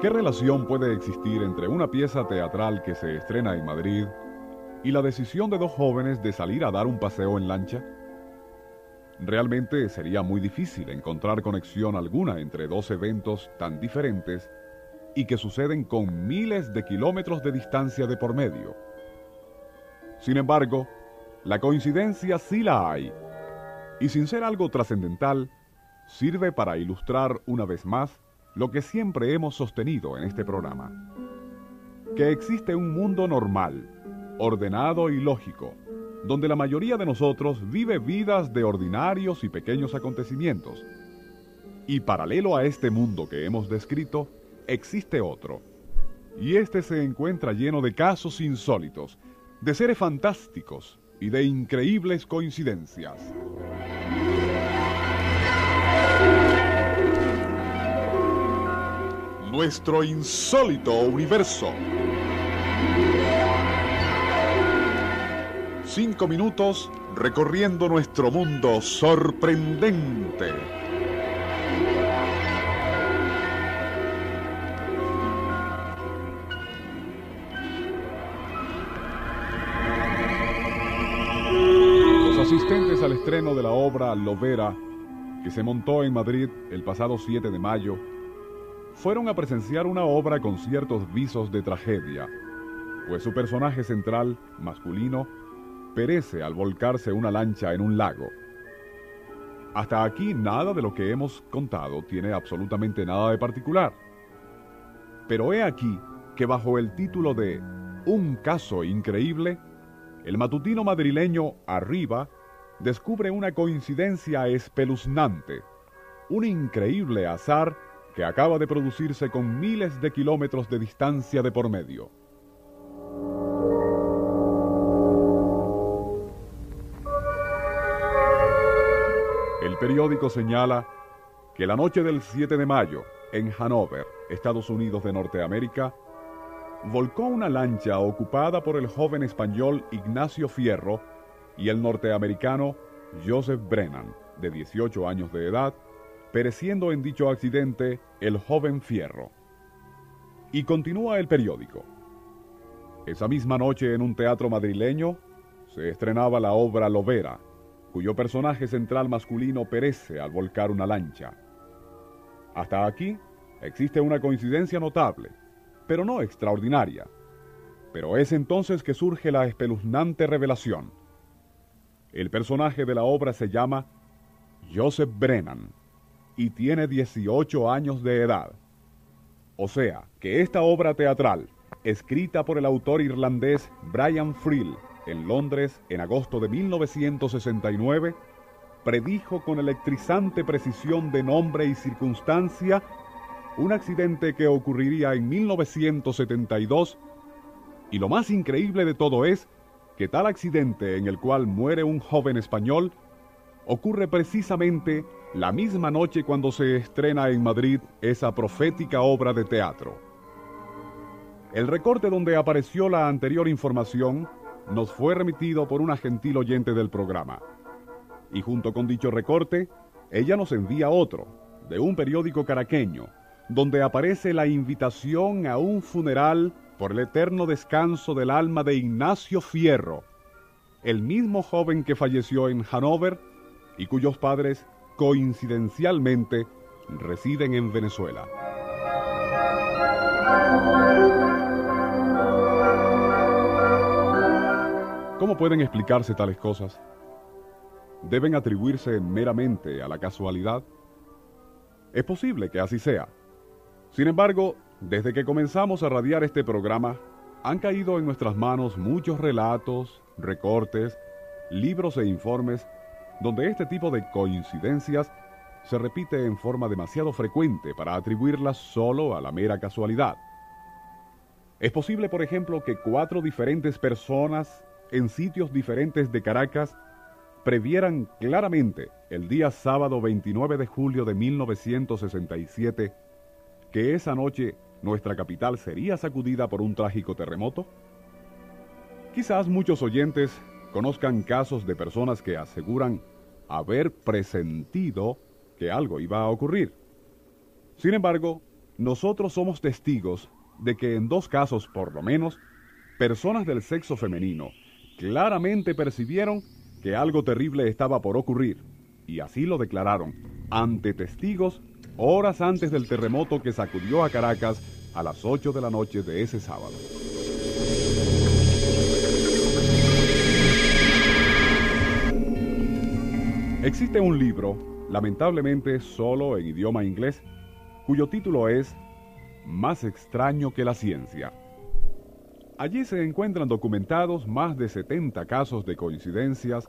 ¿Qué relación puede existir entre una pieza teatral que se estrena en Madrid y la decisión de dos jóvenes de salir a dar un paseo en lancha? Realmente sería muy difícil encontrar conexión alguna entre dos eventos tan diferentes y que suceden con miles de kilómetros de distancia de por medio. Sin embargo, la coincidencia sí la hay, y sin ser algo trascendental, sirve para ilustrar una vez más lo que siempre hemos sostenido en este programa, que existe un mundo normal, ordenado y lógico, donde la mayoría de nosotros vive vidas de ordinarios y pequeños acontecimientos. Y paralelo a este mundo que hemos descrito, existe otro. Y este se encuentra lleno de casos insólitos, de seres fantásticos y de increíbles coincidencias. Nuestro insólito universo. Cinco minutos recorriendo nuestro mundo sorprendente. Los asistentes al estreno de la obra Lovera, que se montó en Madrid el pasado 7 de mayo, fueron a presenciar una obra con ciertos visos de tragedia, pues su personaje central, masculino, perece al volcarse una lancha en un lago. Hasta aquí nada de lo que hemos contado tiene absolutamente nada de particular. Pero he aquí que bajo el título de Un caso increíble, el matutino madrileño Arriba descubre una coincidencia espeluznante, un increíble azar que acaba de producirse con miles de kilómetros de distancia de por medio. El periódico señala que la noche del 7 de mayo, en Hanover, Estados Unidos de Norteamérica, volcó una lancha ocupada por el joven español Ignacio Fierro y el norteamericano Joseph Brennan, de 18 años de edad, pereciendo en dicho accidente el joven Fierro. Y continúa el periódico. Esa misma noche en un teatro madrileño se estrenaba la obra Lovera, cuyo personaje central masculino perece al volcar una lancha. Hasta aquí existe una coincidencia notable, pero no extraordinaria. Pero es entonces que surge la espeluznante revelación. El personaje de la obra se llama Joseph Brennan y tiene 18 años de edad. O sea, que esta obra teatral, escrita por el autor irlandés Brian Frill en Londres en agosto de 1969, predijo con electrizante precisión de nombre y circunstancia un accidente que ocurriría en 1972 y lo más increíble de todo es que tal accidente en el cual muere un joven español ocurre precisamente la misma noche cuando se estrena en Madrid esa profética obra de teatro. El recorte donde apareció la anterior información nos fue remitido por una gentil oyente del programa. Y junto con dicho recorte, ella nos envía otro, de un periódico caraqueño, donde aparece la invitación a un funeral por el eterno descanso del alma de Ignacio Fierro, el mismo joven que falleció en Hannover y cuyos padres coincidencialmente residen en Venezuela. ¿Cómo pueden explicarse tales cosas? ¿Deben atribuirse meramente a la casualidad? Es posible que así sea. Sin embargo, desde que comenzamos a radiar este programa, han caído en nuestras manos muchos relatos, recortes, libros e informes donde este tipo de coincidencias se repite en forma demasiado frecuente para atribuirlas solo a la mera casualidad. Es posible, por ejemplo, que cuatro diferentes personas en sitios diferentes de Caracas previeran claramente el día sábado 29 de julio de 1967 que esa noche nuestra capital sería sacudida por un trágico terremoto? Quizás muchos oyentes conozcan casos de personas que aseguran haber presentido que algo iba a ocurrir. Sin embargo, nosotros somos testigos de que en dos casos por lo menos, personas del sexo femenino claramente percibieron que algo terrible estaba por ocurrir, y así lo declararon ante testigos horas antes del terremoto que sacudió a Caracas a las 8 de la noche de ese sábado. Existe un libro, lamentablemente solo en idioma inglés, cuyo título es Más extraño que la ciencia. Allí se encuentran documentados más de 70 casos de coincidencias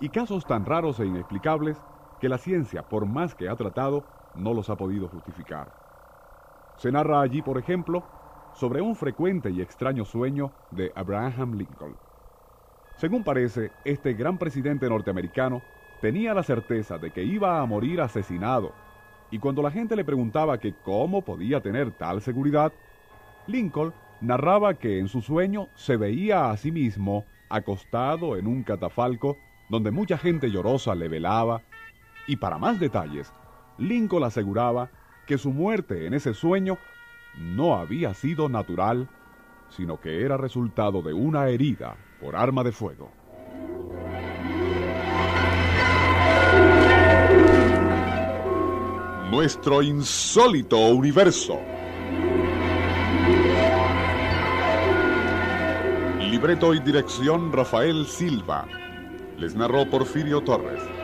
y casos tan raros e inexplicables que la ciencia, por más que ha tratado, no los ha podido justificar. Se narra allí, por ejemplo, sobre un frecuente y extraño sueño de Abraham Lincoln. Según parece, este gran presidente norteamericano tenía la certeza de que iba a morir asesinado, y cuando la gente le preguntaba que cómo podía tener tal seguridad, Lincoln narraba que en su sueño se veía a sí mismo acostado en un catafalco donde mucha gente llorosa le velaba, y para más detalles, Lincoln aseguraba que su muerte en ese sueño no había sido natural, sino que era resultado de una herida por arma de fuego. Nuestro insólito universo. Libreto y dirección Rafael Silva. Les narró Porfirio Torres.